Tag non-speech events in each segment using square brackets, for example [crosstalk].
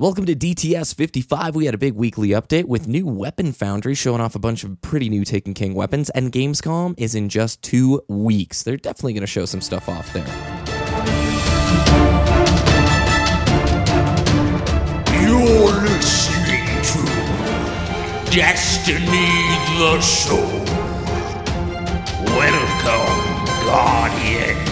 Welcome to DTS 55. We had a big weekly update with new Weapon Foundry showing off a bunch of pretty new Taken King weapons, and Gamescom is in just two weeks. They're definitely going to show some stuff off there. You're listening to Destiny the Show. Welcome, Guardians.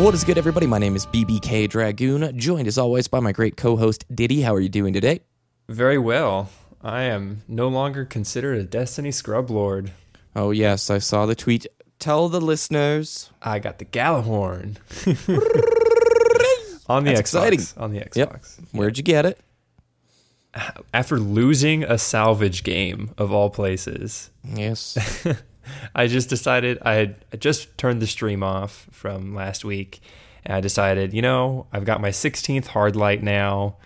What is good, everybody? My name is BBK Dragoon, joined as always by my great co host Diddy. How are you doing today? Very well. I am no longer considered a Destiny scrub lord. Oh, yes, I saw the tweet. Tell the listeners. I got the Gjallarhorn [laughs] on the That's Xbox. exciting. On the Xbox. Yep. Where'd you get it? After losing a salvage game of all places, Yes. [laughs] [laughs] I just decided I had I just turned the stream off from last week, and I decided, you know, I've got my 16th hard light now.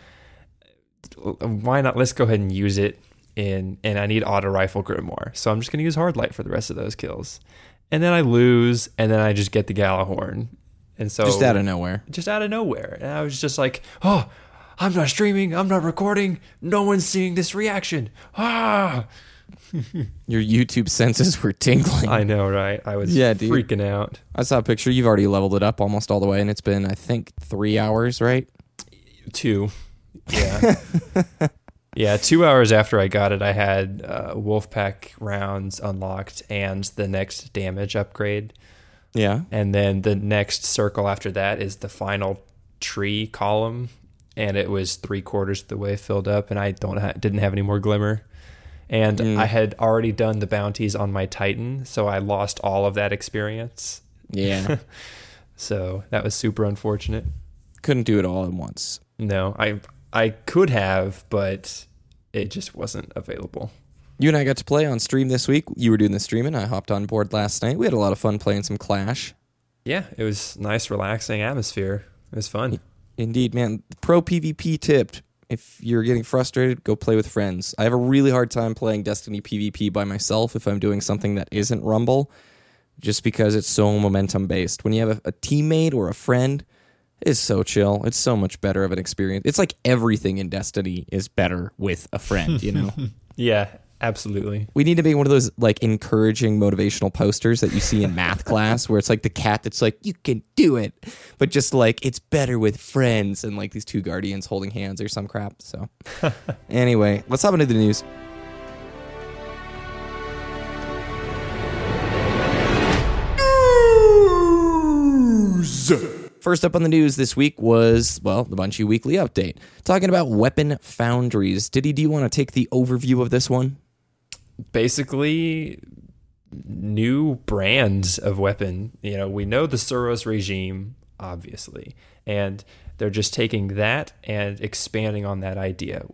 Why not? Let's go ahead and use it in, and I need auto rifle grimoire, so I'm just gonna use hard light for the rest of those kills, and then I lose, and then I just get the Gjallarhorn, and so Just out of nowhere. just out of nowhere, and I was just like, oh. I'm not streaming. I'm not recording. No one's seeing this reaction. Ah! [laughs] Your YouTube senses were tingling. I know, right? I was Yeah, dude. freaking out. I saw a picture. You've already leveled it up almost all the way, and it's been, I think, three hours, right? Two. Yeah. [laughs] yeah, two hours after I got it, I had uh, Wolfpack rounds unlocked and the next damage upgrade. Yeah. And then the next circle after that is the final tree column. And it was three quarters of the way filled up, and I don't ha- didn't have any more glimmer. And mm. I had already done the bounties on my Titan, so I lost all of that experience. Yeah. [laughs] So that was super unfortunate. Couldn't do it all at once. No, I I could have, but it just wasn't available. You and I got to play on stream this week. You were doing the streaming. I hopped on board last night. We had a lot of fun playing some Clash. Yeah, it was nice, relaxing atmosphere. It was fun. Indeed, man. Pro PvP tipped. If you're getting frustrated, go play with friends. I have a really hard time playing Destiny PvP by myself if I'm doing something that isn't Rumble, just because it's so momentum based. When you have a, a teammate or a friend, it's so chill. It's so much better of an experience. It's like everything in Destiny is better with a friend, you know? [laughs] Yeah, absolutely. We need to make one of those like encouraging motivational posters that you see in math [laughs] class where it's like the cat that's like, you can do it. But just like it's better with friends and like these two guardians holding hands or some crap. So [laughs] anyway, let's hop into the news. News! First up on the news this week was, well, the Bungie Weekly Update, talking about weapon foundries. Diddy, do you want to take the overview of this one? Basically, new brands of weapon. You know, we know the Suros regime, obviously, and they're just taking that and expanding on that idea,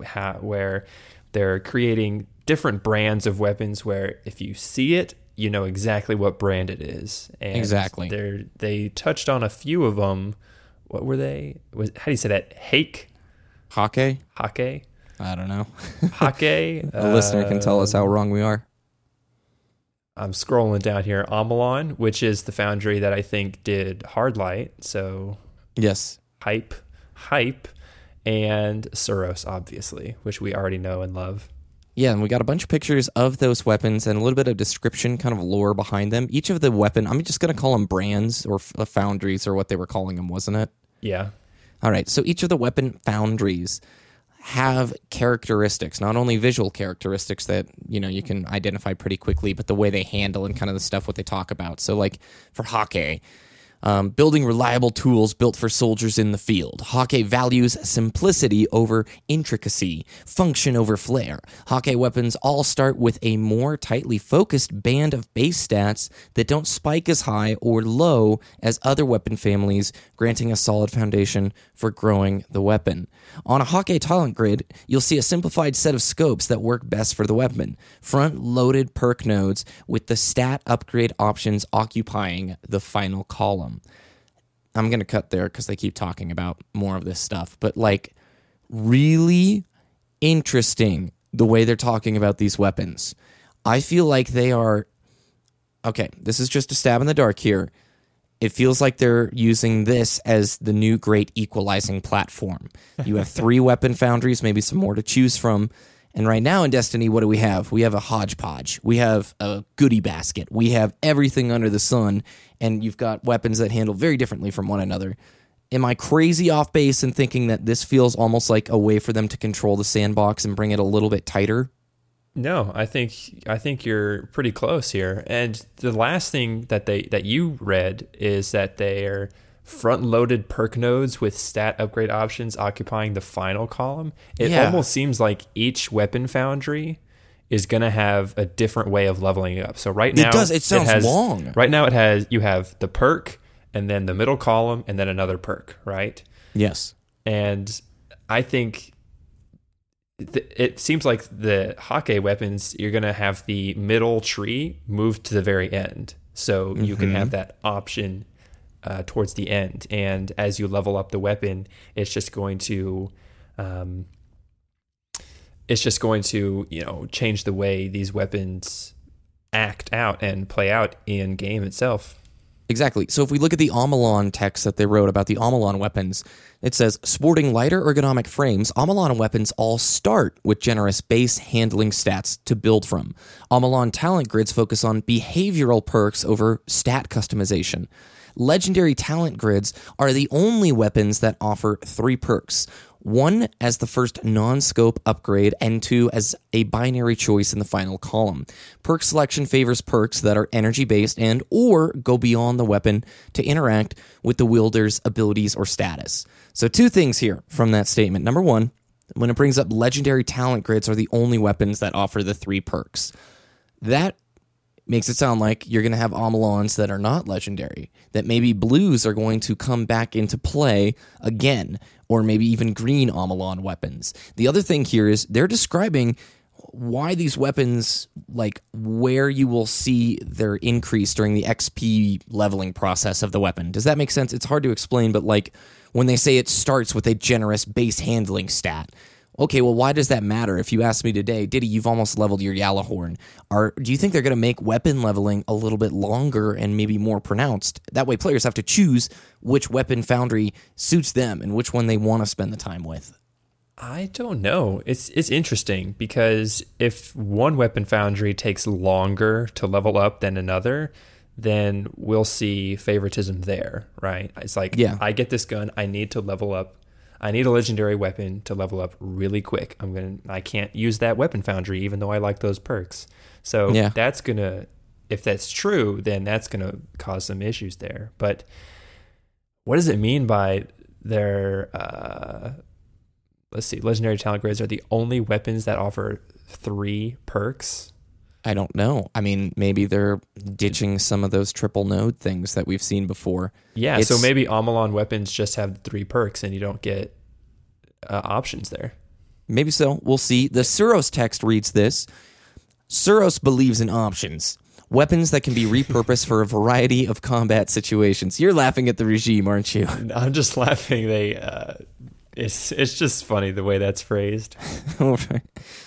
where they're creating different brands of weapons. Where if you see it, you know exactly what brand it is. And Exactly. They they touched on a few of them. What were they? Was how do you say that? Hake, Hake? hake, I don't know. [laughs] hake. The listener can tell us how wrong we are. I'm scrolling down here. Omolon, which is the foundry that I think did Hardlight. So Yes. hype, hype, and Suros, obviously, which we already know and love. Yeah, and we got a bunch of pictures of those weapons and a little bit of description, kind of lore behind them. Each of the weapon, I'm just going to call them brands or uh, foundries or what they were calling them, wasn't it? Yeah. All right, so each of the weapon foundries have characteristics, not only visual characteristics that, you know, you can identify pretty quickly, but the way they handle and kind of the stuff what they talk about. So like for Hake, um, building reliable tools built for soldiers in the field. Hake values simplicity over intricacy, function over flair. Hake weapons all start with a more tightly focused band of base stats that don't spike as high or low as other weapon families, granting a solid foundation for growing the weapon. On a Hake talent grid, you'll see a simplified set of scopes that work best for the weapon. Front loaded perk nodes with the stat upgrade options occupying the final column. Um, I'm going to cut there because they keep talking about more of this stuff, but like really interesting the way they're talking about these weapons. I feel like they are okay, this is just a stab in the dark here. it feels like they're using this as the new great equalizing platform. You have three [laughs] weapon foundries, maybe some more to choose from. And right now in Destiny, what do we have? We have a hodgepodge. We have a goodie basket. We have everything under the sun, and you've got weapons that handle very differently from one another. Am I crazy off base in thinking that this feels almost like a way for them to control the sandbox and bring it a little bit tighter? No, I think I think you're pretty close here. And the last thing that they that you read is that they're front-loaded perk nodes with stat upgrade options occupying the final column. It Yeah. almost seems like each weapon foundry is going to have a different way of leveling up. So right now it does. It sounds has, long. Right now it has you have the perk and then the middle column and then another perk, right? Yes. and I think th- it seems like the Hake weapons you're gonna have the middle tree moved to the very end, so you can mm-hmm. have that option uh, towards the end. And as you level up the weapon, it's just going to um, it's just going to you know change the way these weapons act out and play out in game itself. Exactly. So if we look at the Omolon text that they wrote about the Omolon weapons, it says sporting lighter ergonomic frames, Omolon weapons all start with generous base handling stats to build from. Omolon talent grids focus on behavioral perks over stat customization. Legendary talent grids are the only weapons that offer three perks. One as the first non scope upgrade, and two as a binary choice in the final column. Perk selection favors perks that are energy based and or go beyond the weapon to interact with the wielder's abilities or status. So, two things here from that statement. Number one, when it brings up legendary talent grids are the only weapons that offer the three perks. That makes it sound like you're going to have Omolons that are not legendary, that maybe blues are going to come back into play again, or maybe even green Omolon weapons. The other thing here is they're describing why these weapons, like where you will see their increase during the XP leveling process of the weapon. Does that make sense? It's hard to explain, but like when they say it starts with a generous base handling stat. Okay, well, why does that matter? If you ask me today, Diddy, you've almost leveled your Gjallarhorn. Are do you think they're going to make weapon leveling a little bit longer and maybe more pronounced? That way, players have to choose which weapon foundry suits them and which one they want to spend the time with. I don't know. It's it's interesting because if one weapon foundry takes longer to level up than another, then we'll see favoritism there, right? It's like Yeah. I get this gun, I need to level up. I need a legendary weapon to level up really quick. I'm to I can't use that weapon foundry even though I like those perks. So Yeah. that's to if that's true, then that's going to cause some issues there. But what does it mean by their uh let's see, legendary talent grades are the only weapons that offer three perks. I don't know. I mean, maybe they're ditching some of those triple node things that we've seen before. Yeah, so maybe Omolon weapons just have three perks and you don't get uh, options there. Maybe so. We'll see. The Suros text reads this Suros believes in options. Weapons that can be repurposed for a variety of combat situations. You're laughing at the regime, aren't you? [laughs] I'm just laughing. They, uh, it's it's just funny the way that's phrased. [laughs]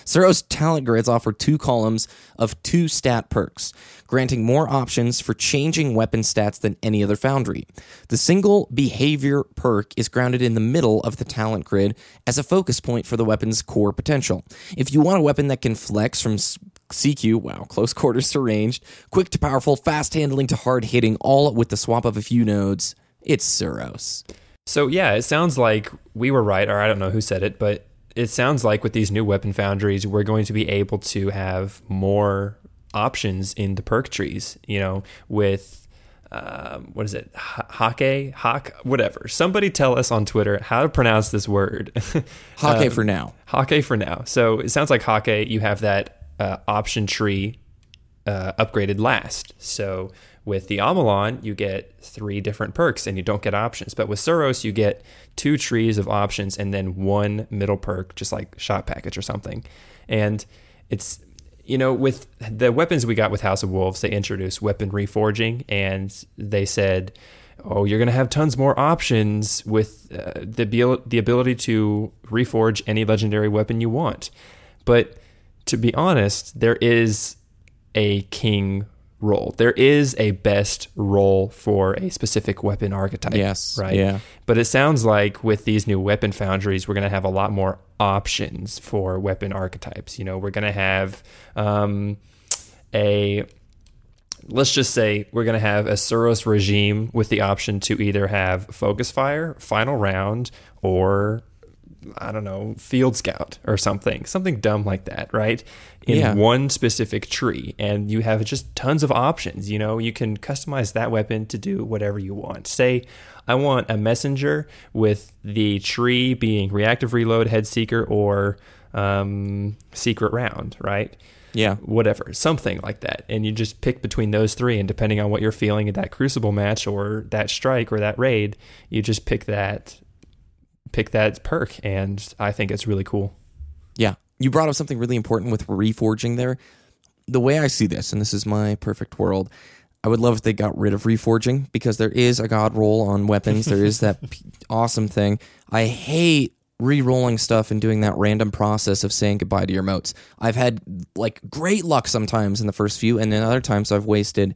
Suros talent grids offer two columns of two stat perks, granting more options for changing weapon stats than any other foundry. The single behavior perk is grounded in the middle of the talent grid as a focus point for the weapon's core potential. If you want a weapon that can flex from CQ, wow, close [laughs] quarters to ranged, quick to powerful, fast handling to hard hitting, all with the swap of a few nodes, it's Suros. So yeah, it sounds like we were right, or I don't know who said it, but it sounds like with these new weapon foundries, we're going to be able to have more options in the perk trees. You know, with um, what is it, Hake, Hawk, whatever. Somebody tell us on Twitter how to pronounce this word. [laughs] Hake for now. Hake for now. So it sounds like Hake, you have that uh, option tree uh, upgraded last. So with the Omolon, you get three different perks and you don't get options. But with Suros, you get two trees of options and then one middle perk, just like shot package or something. And it's you know, with the weapons we got with House of Wolves, they introduced weapon reforging, and they said, "Oh, you're going to have tons more options with uh, the abil- the ability to reforge any legendary weapon you want." But to be honest, there is a king roll. There is a best roll for a specific weapon archetype. Yes, Right. yeah. But it sounds like with these new weapon foundries, we're going to have a lot more options for weapon archetypes. You know, we're going to have um, a let's just say we're going to have a Suros regime with the option to either have focus fire, final round, or I don't know, field scout or something, something dumb like that, right? In Yeah. one specific tree, and you have just tons of options. You know, you can customize that weapon to do whatever you want. Say, I want a messenger with the tree being reactive reload, head seeker, or um, secret round, right? Yeah. whatever, something like that. And you just pick between those three, and depending on what you're feeling at that crucible match or that strike or that raid, you just pick that pick that perk and I think it's really cool. Yeah. You brought up something really important with reforging there. The way I see this, and this is my perfect world, I would love if they got rid of reforging because there is a god roll on weapons. there is that [laughs] p- awesome thing. I hate re-rolling stuff and doing that random process of saying goodbye to your motes. I've had like great luck sometimes in the first few, and then other times I've wasted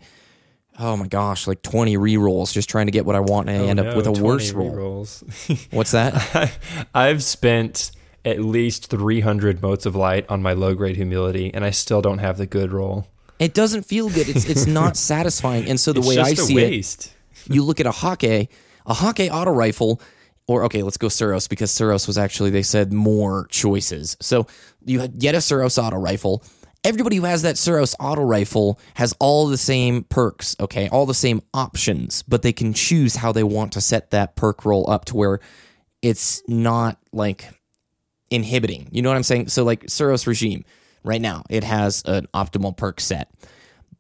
oh my gosh, like 20 re-rolls just trying to get what I want and I oh end up with a worse roll. [laughs] What's that? [laughs] I've spent at least 300 motes of light on my low grade humility, and I still don't have the good roll. It doesn't feel good. It's it's [laughs] not satisfying. And so the It's way I I see it, you look at a Hake, a Hake auto rifle, or okay, let's go Suros because Suros was actually they said more choices. So you get a Suros auto rifle. Everybody who has that Suros auto rifle has all the same perks, okay, all the same options, but they can choose how they want to set that perk roll up to where it's not like inhibiting. You know what I'm saying? So like Suros regime right now, it has an optimal perk set.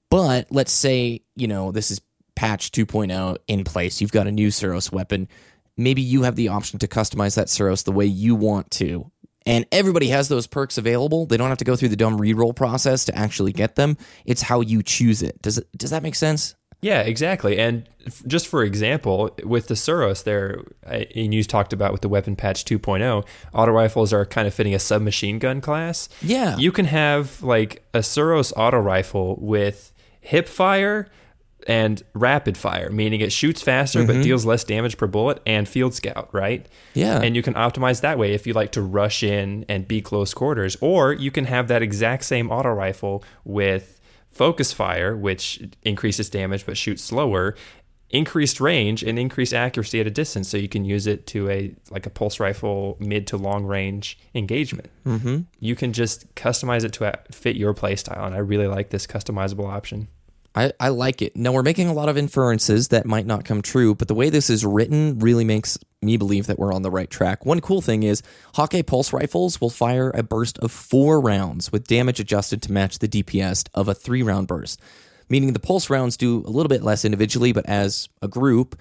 But let's say, you know, this is patch 2.0 in place. You've got a new Suros weapon. Maybe you have the option to customize that Suros the way you want to. And everybody has those perks available. They don't have to go through the dumb reroll process to actually get them. It's how you choose it. Does it does that make sense? Yeah, exactly. And f- just for example, with the Suros there, I- and you talked about with the weapon patch 2.0, auto rifles are kind of fitting a submachine gun class. Yeah. You can have like a Suros auto rifle with hip fire and rapid fire, meaning it shoots faster but deals less damage per bullet, and field scout, right? Yeah. And you can optimize that way if you like to rush in and be close quarters. Or you can have that exact same auto rifle with focus fire, which increases damage but shoots slower, increased range and increased accuracy at a distance. So you can use it to a like a pulse rifle mid to long range engagement. Mm-hmm. You can just customize it to fit your playstyle, and I really like this customizable option. I, I like it. Now we're making a lot of inferences that might not come true, but the way this is written really makes me believe that we're on the right track. One cool thing is Hawkeye pulse rifles will fire a burst of four rounds with damage adjusted to match the DPS of a three round burst. Meaning the pulse rounds do a little bit less individually, but as a group,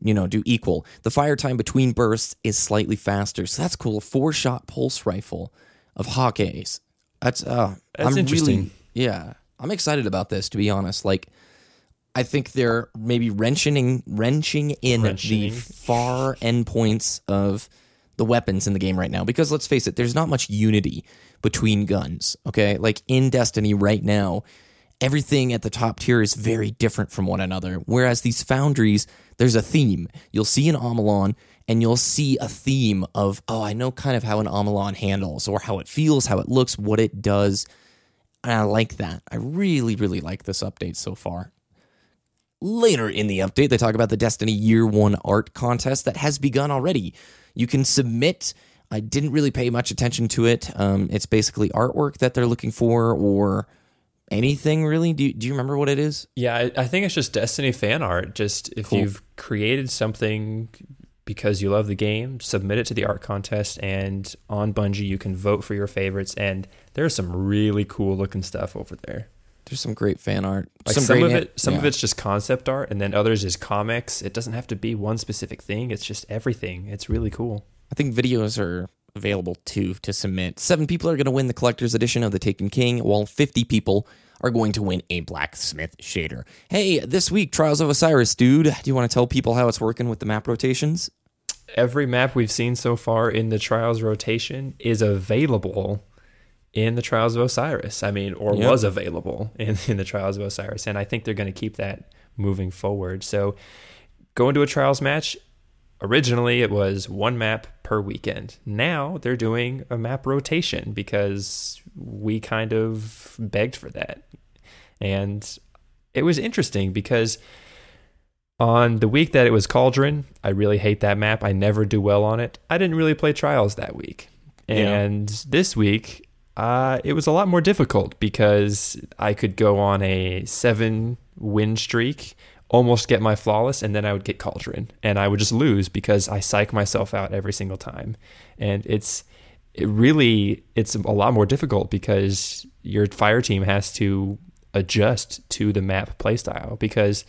you know, do equal. The fire time between bursts is slightly faster. So that's cool. A four shot pulse rifle of Hawkeyes. That's uh That's I'm interesting. Really, yeah. I'm excited about this to be honest. Like I think they're maybe wrenching wrenching in the Wrenching. far endpoints of the weapons in the game right now because let's face it, there's not much unity between guns. Okay, like in Destiny right now, everything at the top tier is very different from one another. Whereas these foundries, there's a theme. You'll see an Omolon and you'll see a theme of, oh, I know kind of how an Omolon handles or how it feels, how it looks, what it does. And I like that. I really, really like this update so far. Later in the update, they talk about the Destiny Year One art contest that has begun already. You can submit. I didn't really pay much attention to it. Um, it's basically artwork that they're looking for, or anything really. Do you, do you remember what it is? Yeah, I, I think it's just Destiny fan art. Just if Cool. you've created something because you love the game, submit it to the art contest, and on Bungie you can vote for your favorites. And there's some really cool looking stuff over there. There's some great fan art. Like some, great of it, some of it's just concept art, and then others is comics. It doesn't have to be one specific thing. It's just everything. It's really cool. I think videos are available too to submit. Seven people are going to win the collector's edition of the Taken King, while 50 people are going to win a blacksmith shader. Hey, this week, Trials of Osiris, dude. Do you want to tell people how it's working with the map rotations? Every map we've seen so far in the Trials rotation is available in the Trials of Osiris. I mean, or Yep. was available [laughs] in, in the Trials of Osiris. And I think they're going to keep that moving forward. So going to a Trials match, originally it was one map per weekend. Now they're doing a map rotation because we kind of begged for that. And it was interesting because on the week that it was Cauldron, I really hate that map. I never do well on it. I didn't really play Trials that week. Yeah. And this week, uh, it was a lot more difficult because I could go on a seven win streak, almost get my flawless, and then I would get Cauldron. And I would just lose because I psych myself out every single time. And it's it really it's a lot more difficult because your fire team has to adjust to the map playstyle because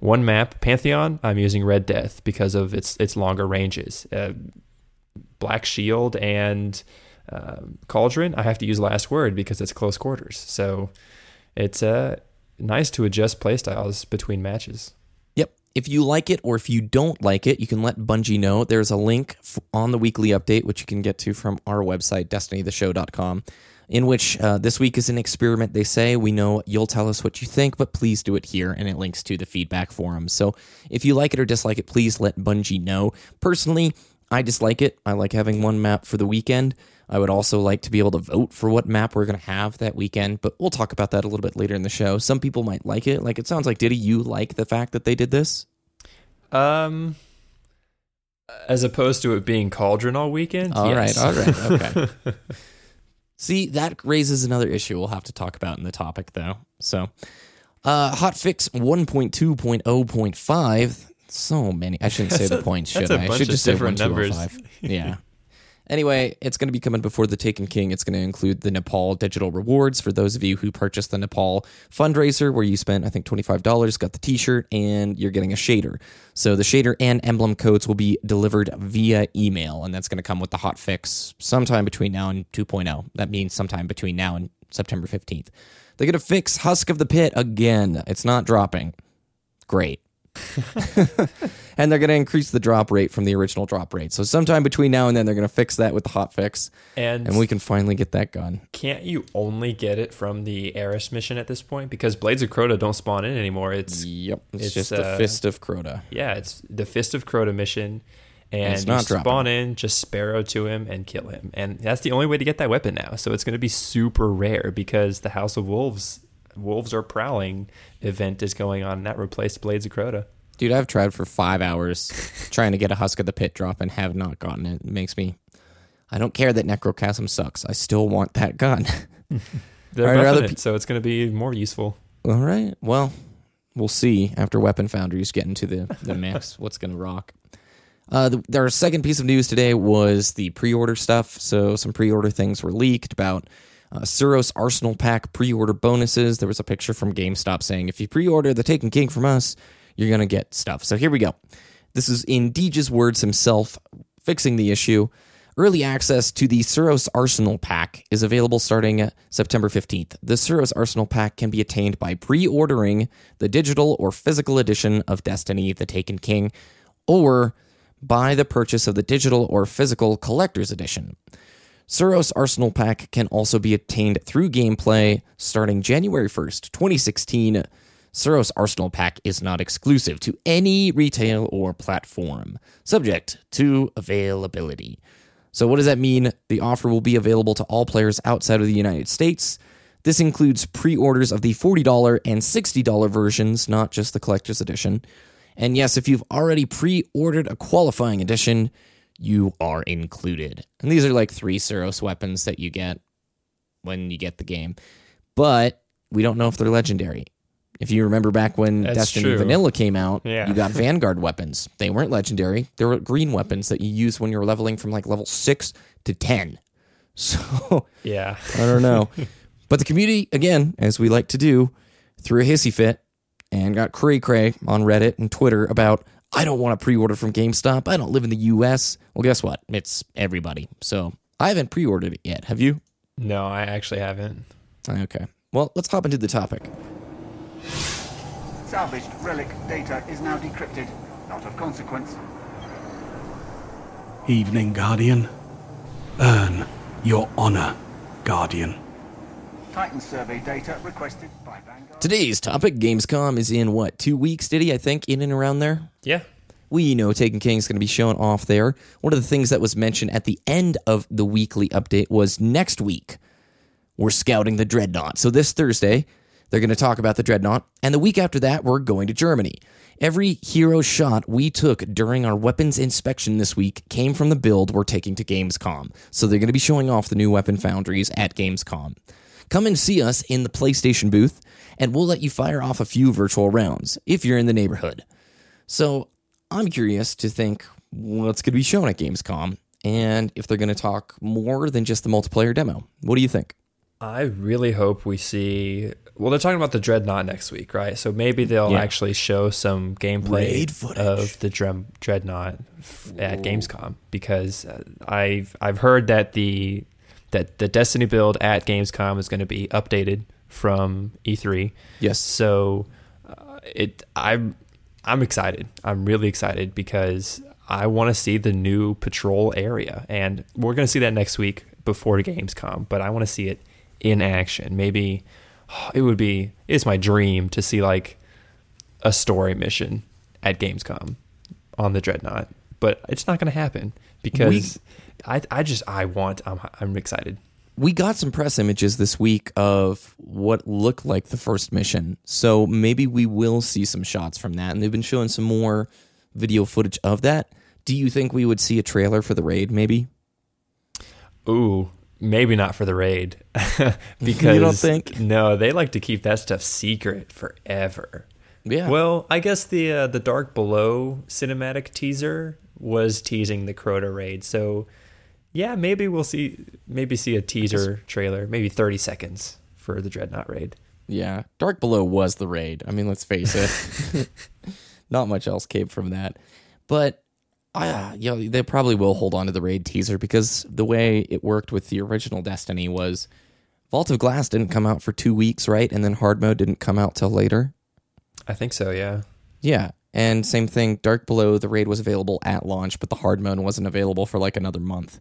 one map Pantheon I'm using Red Death because of its its longer ranges. Uh, Black Shield and um, Cauldron I have to use Last Word because it's close quarters. So it's uh, nice to adjust playstyles between matches. Yep. If you like it or if you don't like it, you can let Bungie know. There's a link on the weekly update, which you can get to from our website, destinytheshow.com, in which uh, this week is an experiment. They say, we know you'll tell us what you think, but please do it here. And it links to the feedback forum. So if you like it or dislike it, please let Bungie know. Personally, I dislike it. I like having one map for the weekend. I would also like to be able to vote for what map we're going to have that weekend, but we'll talk about that a little bit later in the show. Some people might like it. Like it sounds like Diddy, you like the fact that they did this? Um, as opposed to it being Cauldron all weekend. All right, yes. all right, [laughs] okay. See, that raises another issue we'll have to talk about in the topic, though. So, uh, hotfix 1.2.0.5. So many. I shouldn't say the [laughs] points, should I? I should just say different numbers. 1205. Yeah. [laughs] Anyway, it's going to be coming before the Taken King. It's going to include the Nepal digital rewards for those of you who purchased the Nepal fundraiser, where you spent, I think, $25, got the t shirt, and you're getting a shader. So the shader and emblem codes will be delivered via email, and that's going to come with the hot fix sometime between now and 2.0. That means sometime between now and September 15th. They're going to fix Husk of the Pit again. It's not dropping. Great. [laughs] and they're going to increase the drop rate from the original drop rate. So sometime between now and then, they're going to fix that with the hot fix, And, and we can finally get that gun. can't you only get it from the Eris mission at this point? Because Blades of Crota don't spawn in anymore. It's Yep, it's, It's, just the uh, Fist of Crota. yeah, it's the Fist of Crota mission, and it's you spawn in, just Sparrow to him and kill him, and that's the only way to get that weapon now. So it's going to be super rare because the House of Wolves, Wolves are prowling event is going on, and that replaced Blades of Crota. Dude, I've tried for five hours [laughs] trying to get a Husk of the Pit drop and have not gotten it. It makes me. I don't care that Necrochasm sucks. I still want that gun. [laughs] They're All right, buffing other it, so it's going to be more useful. All right. Well, we'll see after Weapon Foundries get into the, the mix [laughs] what's going to rock. Uh, the, their second piece of news today was the pre order stuff. So, some pre order things were leaked about uh, Suros Arsenal Pack pre order bonuses. There was a picture from GameStop saying if you pre order the Taken King from us, you're going to get stuff. So, here we go. This is in Deej's words himself fixing the issue. Early access to the Suros Arsenal Pack is available starting September 15th. The Suros Arsenal Pack can be attained by pre ordering the digital or physical edition of Destiny the Taken King, or by the purchase of the digital or physical collector's edition. Suros Arsenal Pack can also be attained through gameplay starting January 1st, 2016. Suros Arsenal Pack is not exclusive to any retail or platform, subject to availability. So, what does that mean? The offer will be available to all players outside of the United States. This includes pre orders of the $40 and $60 versions, not just the collector's edition. And yes, if you've already pre ordered a qualifying edition, you are included. And these are like three Suros weapons that you get when you get the game. But we don't know if they're legendary. If you remember back when That's Destiny true. Vanilla came out, Yeah. you got [laughs] Vanguard weapons. They weren't legendary. They were green weapons that you use when you're leveling from like level 6 to 10. [laughs] So Yeah. I don't know. [laughs] but the community, again, as we like to do, threw a hissy fit and got cray cray on Reddit and Twitter about, I don't want to pre order from GameStop. I don't live in the US. Well, guess what? It's everybody. So I haven't pre ordered it yet. Have you? No, I actually haven't. Okay. Well, let's hop into the topic. Salvaged relic data is now decrypted. Not of consequence. Evening, Guardian. Earn your honor, Guardian. Titan survey data requested by Vanguard. Today's topic Gamescom is in what, two weeks, Diddy? I think, in and around there? Yeah. We know Taken King is going to be showing off there. One of the things that was mentioned at the end of the weekly update was next week we're scouting the Dreadnought. So this Thursday, they're going to talk about the Dreadnought, and the week after that, we're going to Germany. Every hero shot we took during our weapons inspection this week came from the build we're taking to Gamescom. So they're going to be showing off the new weapon foundries at Gamescom. Come and see us in the PlayStation booth, and we'll let you fire off a few virtual rounds if you're in the neighborhood. So I'm curious to think what's going to be shown at Gamescom and if they're going to talk more than just the multiplayer demo. What do you think? I really hope we see. Well, they're talking about the Dreadnought next week, right? So maybe they'll Yeah. actually show some gameplay of the Dre- Dreadnought f- at Gamescom because uh, I've I've heard that the that the Destiny build at Gamescom is going to be updated from E3. Yes. So uh, it I'm I'm excited. I'm really excited because I want to see the new patrol area, and we're going to see that next week before Gamescom. But I want to see it in action. Maybe [sighs] it would be. It's my dream to see like a story mission at Gamescom on the Dreadnought, but it's not going to happen because I I just I want I'm I'm excited. We got some press images this week of what looked like the first mission. So maybe we will see some shots from that. And they've been showing some more video footage of that. Do you think we would see a trailer for the raid, maybe? Ooh, maybe not for the raid. [laughs] because you don't think? No, they like to keep that stuff secret forever. Yeah. Well, I guess the uh, the Dark Below cinematic teaser was teasing the Crota raid. So, yeah, maybe we'll see maybe see a teaser trailer, maybe 30 seconds for the Dreadnought raid. Yeah. Dark Below was the raid. I mean, let's face it. [laughs] [laughs] Not much else came from that. But uh, you know, they probably will hold on to the raid teaser because the way it worked with the original Destiny was Vault of Glass didn't come out for two weeks, right? And then hard mode didn't come out till later. I think so, yeah. Yeah. And same thing, Dark Below, the raid was available at launch, but the hard mode wasn't available for like another month.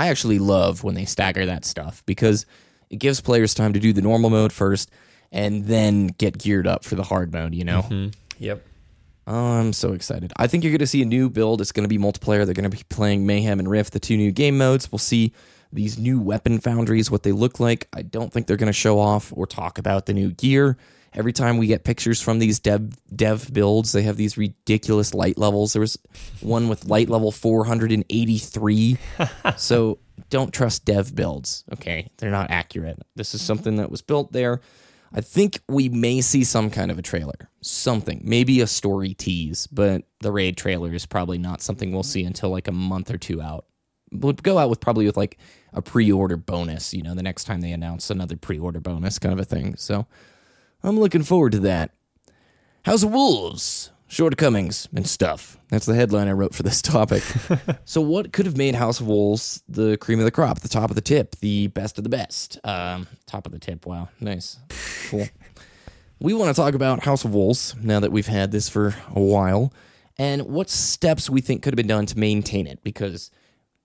I actually love when they stagger that stuff because it gives players time to do the normal mode first and then get geared up for the hard mode, you know? Mm-hmm. Yep. Oh, I'm so excited. I think you're going to see a new build. It's going to be multiplayer. They're going to be playing Mayhem and Rift, the two new game modes. We'll see these new weapon foundries, what they look like. I don't think they're going to show off or talk about the new gear. Every time we get pictures from these dev dev builds, they have these ridiculous light levels. There was one with light level 483. [laughs] so don't trust dev builds. Okay, they're not accurate. This is something that was built there. I think we may see some kind of a trailer, something, maybe a story tease, but the raid trailer is probably not something we'll see until like a month or two out. We'll go out with probably with like a pre-order bonus, you know, the next time they announce another pre-order bonus kind of a thing. So I'm looking forward to that. House of Wolves, shortcomings and stuff. That's the headline I wrote for this topic. [laughs] so, what could have made House of Wolves the cream of the crop, the top of the tip, the best of the best? Um, top of the tip. Wow, nice, cool. we want to talk about House of Wolves now that we've had this for a while, and what steps we think could have been done to maintain it. Because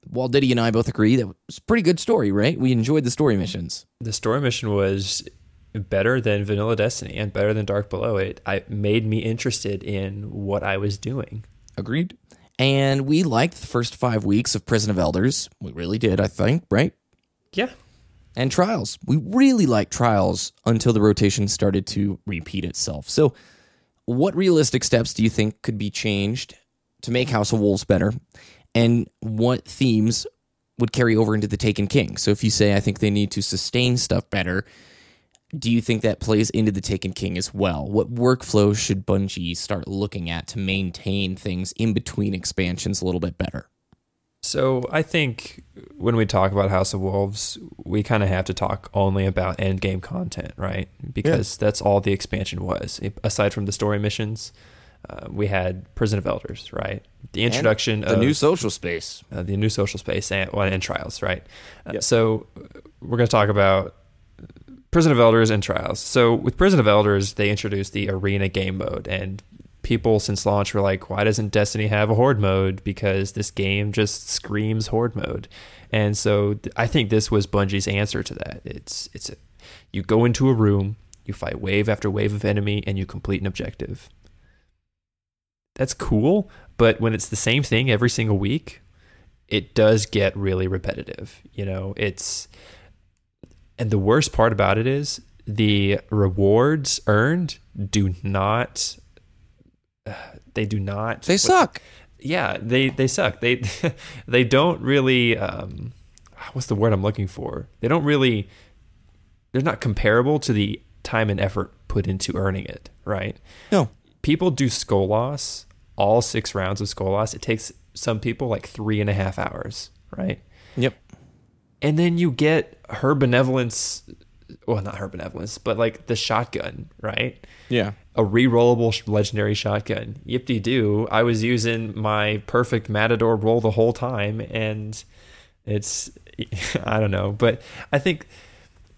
while Diddy and I both agree that was a pretty good story, right? We enjoyed the story missions. The story mission was better than Vanilla Destiny and better than Dark Below. It I made me interested in what I was doing. Agreed. And we liked the first five weeks of Prison of Elders. We really did, I think, right? Yeah. And Trials. We really liked Trials until the rotation started to repeat itself. So, what realistic steps do you think could be changed to make House of Wolves better? And what themes would carry over into the Taken King? So, if you say, I think they need to sustain stuff better, do you think that plays into the Taken King as well? What workflow should Bungie start looking at to maintain things in between expansions a little bit better? So I think when we talk about House of Wolves, we kind of have to talk only about end game content, right? Because that's all the expansion was. Aside from the story missions, uh, we had Prison of Elders, right? The introduction the of the new social space. uh, the new social space and, well, and trials, right? Uh, so we're going to talk about Prison of Elders and trials. So with Prison of Elders, they introduced the arena game mode, and people since launch were like, "Why doesn't Destiny have a horde mode?" Because this game just screams horde mode, and so th- I think this was Bungie's answer to that. It's it's a, You go into a room, you fight wave after wave of enemy, and you complete an objective. That's cool, but when it's the same thing every single week, it does get really repetitive. You know, it's and the worst part about it is the rewards earned do not they do not They suck. yeah they they suck they [laughs] they don't really um what's the word i'm looking for they don't really they're not comparable to the time and effort put into earning it right No. people do Skolas, all six rounds of Skolas. It takes some people like three and a half hours, right? Yep. And then you get her benevolence, well, not her benevolence, but like the shotgun, right? Yeah. A re-rollable legendary shotgun. Yip de doo. I was using my perfect Matador roll the whole time, and it's [laughs] I don't know, but I think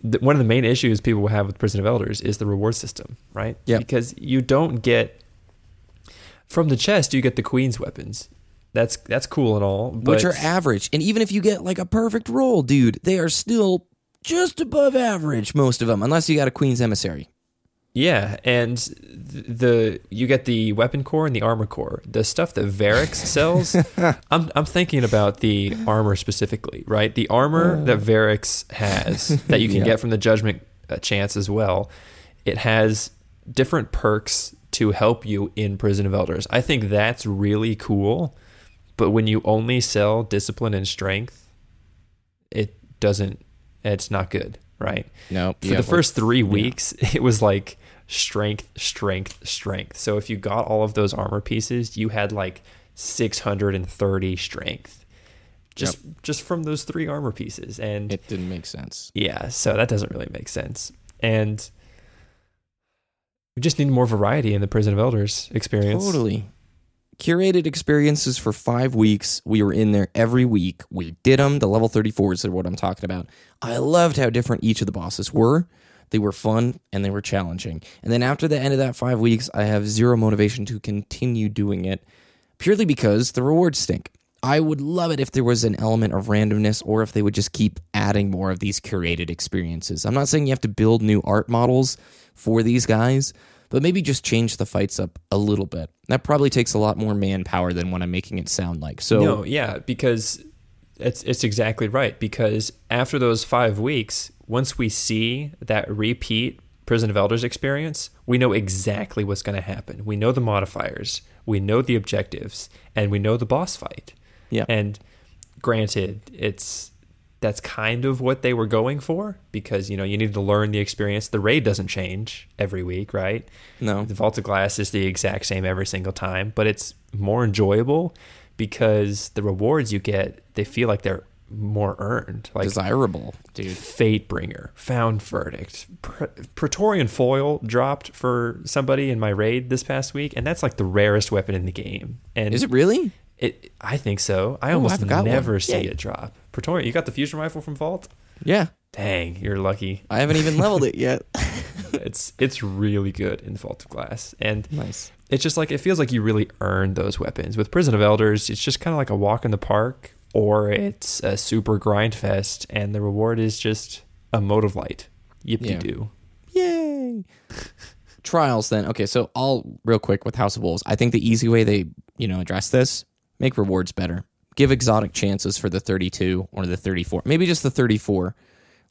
th- one of the main issues people will have with Prison of Elders is the reward system, right? Yep. Because you don't get from the chest, you get the queen's weapons. That's that's cool and all, but Which are average. And even if you get like a perfect roll, dude, they are still just above average, most of them, unless you got a Queen's Emissary. Yeah, and the you get the weapon core and the armor core. The stuff that Variks [laughs] sells, I'm I'm thinking about the armor specifically, right? The armor that Variks has that you can [laughs] Yeah. get from the Judgment uh, Chance as well. It has different perks to help you in Prison of Elders. I think that's really cool, but when you only sell discipline and strength, it doesn't. It's not good, right? Nope. for the first three weeks, [laughs] it was like strength, strength, strength. So if you got all of those armor pieces, you had like 630 strength just just from those three armor pieces. And It didn't make sense. yeah, so that doesn't really make sense. And we just need more variety in the Prison of Elders experience. Totally. Curated experiences for five weeks. We were in there every week. We did them. The level 34s are what I'm talking about. I loved how different each of the bosses were. They were fun and they were challenging. And then after the end of that five weeks, I have zero motivation to continue doing it purely because the rewards stink. I would love it if there was an element of randomness or if they would just keep adding more of these curated experiences. I'm not saying you have to build new art models for these guys, but maybe just change the fights up a little bit. That probably takes a lot more manpower than what I'm making it sound like. So No, yeah, because it's it's exactly right. Because after those five weeks, once we see that repeat Prison of Elders experience, we know exactly what's going to happen. We know the modifiers, we know the objectives, and we know the boss fight. Yeah. And granted, it's that's kind of what they were going for because you know you need to learn the experience. The raid doesn't change every week, right? no. The Vault of Glass is the exact same every single time, but it's more enjoyable because the rewards you get, they feel like they're more earned. Like desirable, dude. Fate Bringer, Found Verdict, Praetorian Foil dropped for somebody in my raid this past week, and that's like the rarest weapon in the game. And Is it really? It, I think so. I Oh, almost I've got one. never see Yay. it drop. Praetorian, you got the fusion rifle from Vault? Yeah. Dang, you're lucky. I haven't even leveled it yet. [laughs] [laughs] it's it's really good in Vault of Glass, and nice. it's just like it feels like you really earned those weapons. With Prison of Elders, it's just kind of like a walk in the park, or it's a super grind fest, and the reward is just a mote of light. Yip de Yeah. doo. Yay. Trials then. Okay, so I'll real quick with House of Wolves. I think the easy way they, you know, address this, make rewards better. Give exotic chances for the 32 or the 34. Maybe just the 34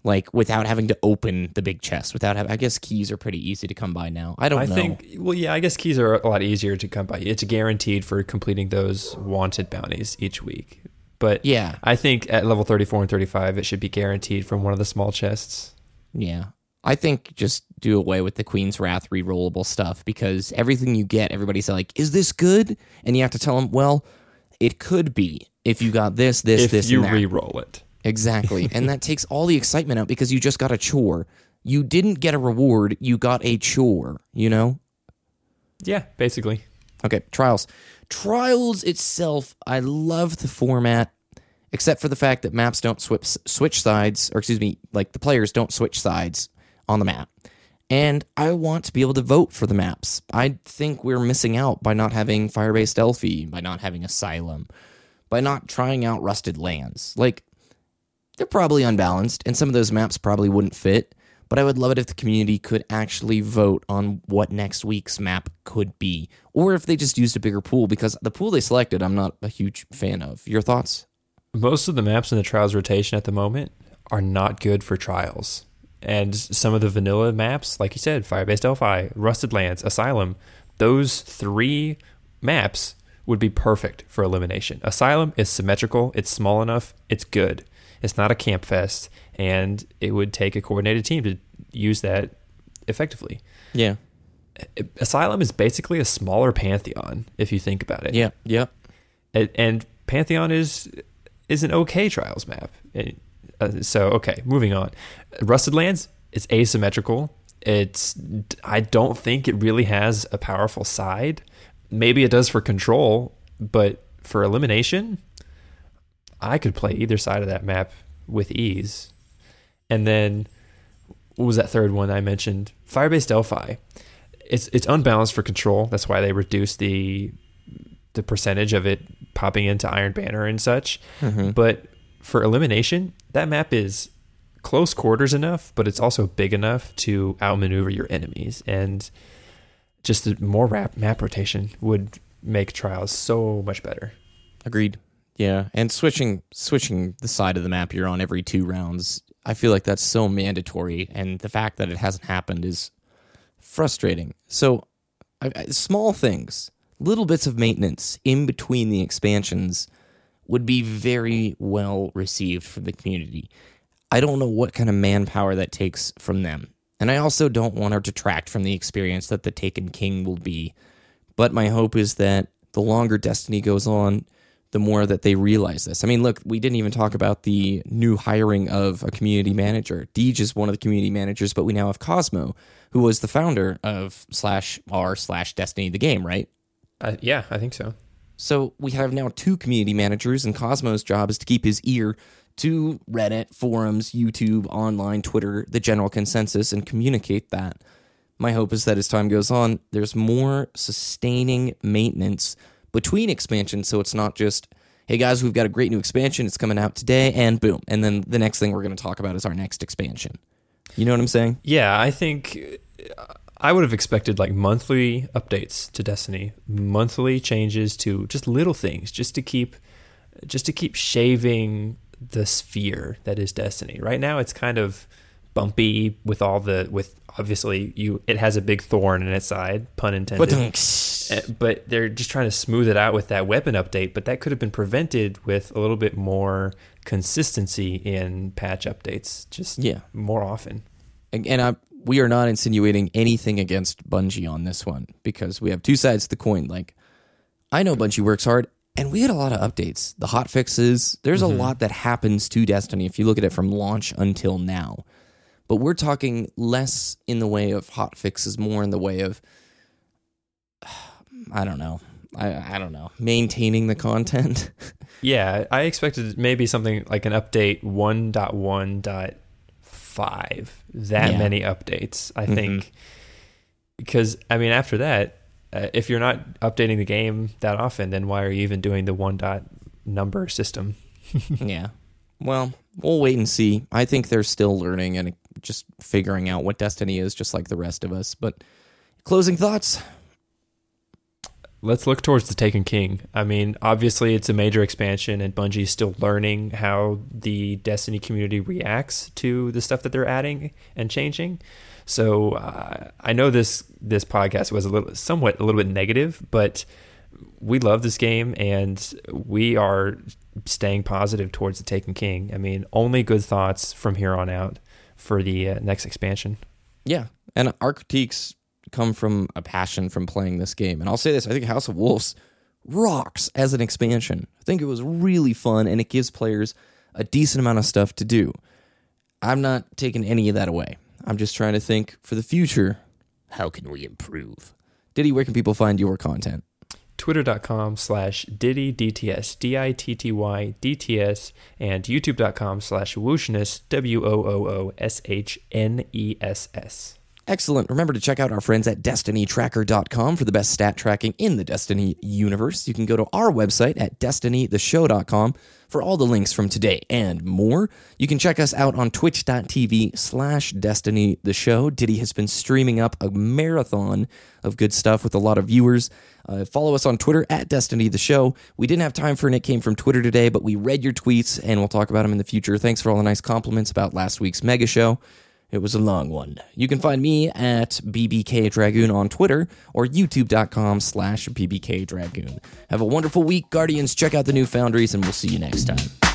like without having to open the big chest, without having I guess keys are pretty easy to come by now. I don't I know. think, well, yeah, I guess keys are a lot easier to come by. It's guaranteed for completing those wanted bounties each week. But Yeah. I think at level 34 and 35, it should be guaranteed from one of the small chests. Yeah. I think just do away with the Queen's Wrath rerollable stuff because everything you get, everybody's like, is this good? And you have to tell them, well, it could be if you got this, this, if this, you and that. re-roll it. Exactly. [laughs] and that takes all the excitement out because you just got a chore. You didn't get a reward, you got a chore, you know? Yeah, basically. Okay, Trials. Trials itself, I love the format, except for the fact that maps don't switch switch sides, or excuse me, like the players don't switch sides on the map. And I want to be able to vote for the maps. I think we're missing out by not having Firebase Delphi, by not having Asylum, by not trying out Rusted Lands. Like, they're probably unbalanced, and some of those maps probably wouldn't fit. But I would love it if the community could actually vote on what next week's map could be, or if they just used a bigger pool, because the pool they selected, I'm not a huge fan of. Your thoughts? Most of the maps in the trials rotation at the moment are not good for trials. And some of the vanilla maps, like you said, Firebase Delphi, Rusted Lands, Asylum, those three maps would be perfect for elimination. Asylum is symmetrical, it's small enough, it's good. It's not a camp fest, and it would take a coordinated team to use that effectively. Yeah. Asylum is basically a smaller Pantheon, if you think about it. Yeah. yeah. And, and Pantheon is is an okay trials map. And, uh, so okay, moving on. Rusted Lands is asymmetrical. It's I don't think it really has a powerful side. Maybe it does for control, but for elimination, I could play either side of that map with ease. And then what was that third one I mentioned? Firebase Delphi. It's it's unbalanced for control. That's why they reduced the the percentage of it popping into Iron Banner and such. But for elimination, that map is close quarters enough, but it's also big enough to outmaneuver your enemies. And just more rap, map rotation would make trials so much better. Agreed. Yeah, and switching switching the side of the map you're on every two rounds, I feel like that's so mandatory, and the fact that it hasn't happened is frustrating. So, I, I- small things, little bits of maintenance in between the expansions, would be very well received from the community. I don't know what kind of manpower that takes from them, and I also don't want to detract from the experience that the Taken King will be. But my hope is that the longer Destiny goes on, the more that they realize this. I mean, look, we didn't even talk about the new hiring of a community manager. Deej is one of the community managers, but we now have Cozmo, who was the founder of slash r slash Destiny the game, right? Uh, yeah, I think so. So we have now two community managers, and Cozmo's job is to keep his ear to Reddit, forums, YouTube, online, Twitter, the general consensus, and communicate that. My hope is that as time goes on, there's more sustaining maintenance between expansions, so it's not just, hey guys, we've got a great new expansion, it's coming out today, and boom. And then the next thing we're going to talk about is our next expansion. You know what I'm saying? Yeah, I think I would have expected like monthly updates to Destiny, monthly changes to just little things, just to keep, just to keep shaving the sphere that is Destiny. Right now, it's kind of bumpy with all the with obviously you it has a big thorn in its side, pun intended. Uh, but they're just trying to smooth it out with that weapon update. But that could have been prevented with a little bit more consistency in patch updates, just Yeah. more often. and I, we are not insinuating anything against Bungie on this one because we have two sides to the coin. Like, I know Bungie works hard, and we get a lot of updates, the hot fixes. There's a mm-hmm. lot that happens to Destiny if you look at it from launch until now. But we're talking less in the way of hot fixes, more in the way of, [sighs] I don't know. I, I don't know. Maintaining the content. [laughs] Yeah, I expected maybe something like an update 1.1.5. That Yeah. many updates, I think. Because, I mean, after that, uh, if you're not updating the game that often, then why are you even doing the one dot number system? [laughs] yeah. Well, we'll wait and see. I think they're still learning and just figuring out what Destiny is, just like the rest of us. But closing thoughts. Let's look towards the Taken King. I mean, obviously, it's a major expansion, and Bungie's still learning how the Destiny community reacts to the stuff that they're adding and changing. So uh, I know this this podcast was a little, somewhat a little bit negative, but we love this game, and we are staying positive towards the Taken King. I mean, only good thoughts from here on out for the uh, next expansion. Yeah. And our critiques come from a passion from playing this game. And I'll say this I think House of Wolves rocks as an expansion. I think it was really fun and it gives players a decent amount of stuff to do. I'm not taking any of that away. I'm just trying to think for the future how can we improve? Diddy, where can people find your content? twitter.com slash diddy dts d-i-t-t-y d-t-s and youtube.com slash wooshness E w-o-o-o-s-h-n-e-s-s Excellent. Remember to check out our friends at destinytracker.com for the best stat tracking in the Destiny universe. You can go to our website at destinytheshow.com for all the links from today and more. You can check us out on twitch.tv slash destiny the show. Diddy has been streaming up a marathon of good stuff with a lot of viewers. Uh, follow us on Twitter at Destiny the Show. We didn't have time for Nick it Came from Twitter today, but we read your tweets and we'll talk about them in the future. Thanks for all the nice compliments about last week's mega show. It was a long one. You can find me at BBK Dragoon on Twitter or youtube.com slash BBK Dragoon. Have a wonderful week, Guardians. Check out the new Foundries, and we'll see you next time.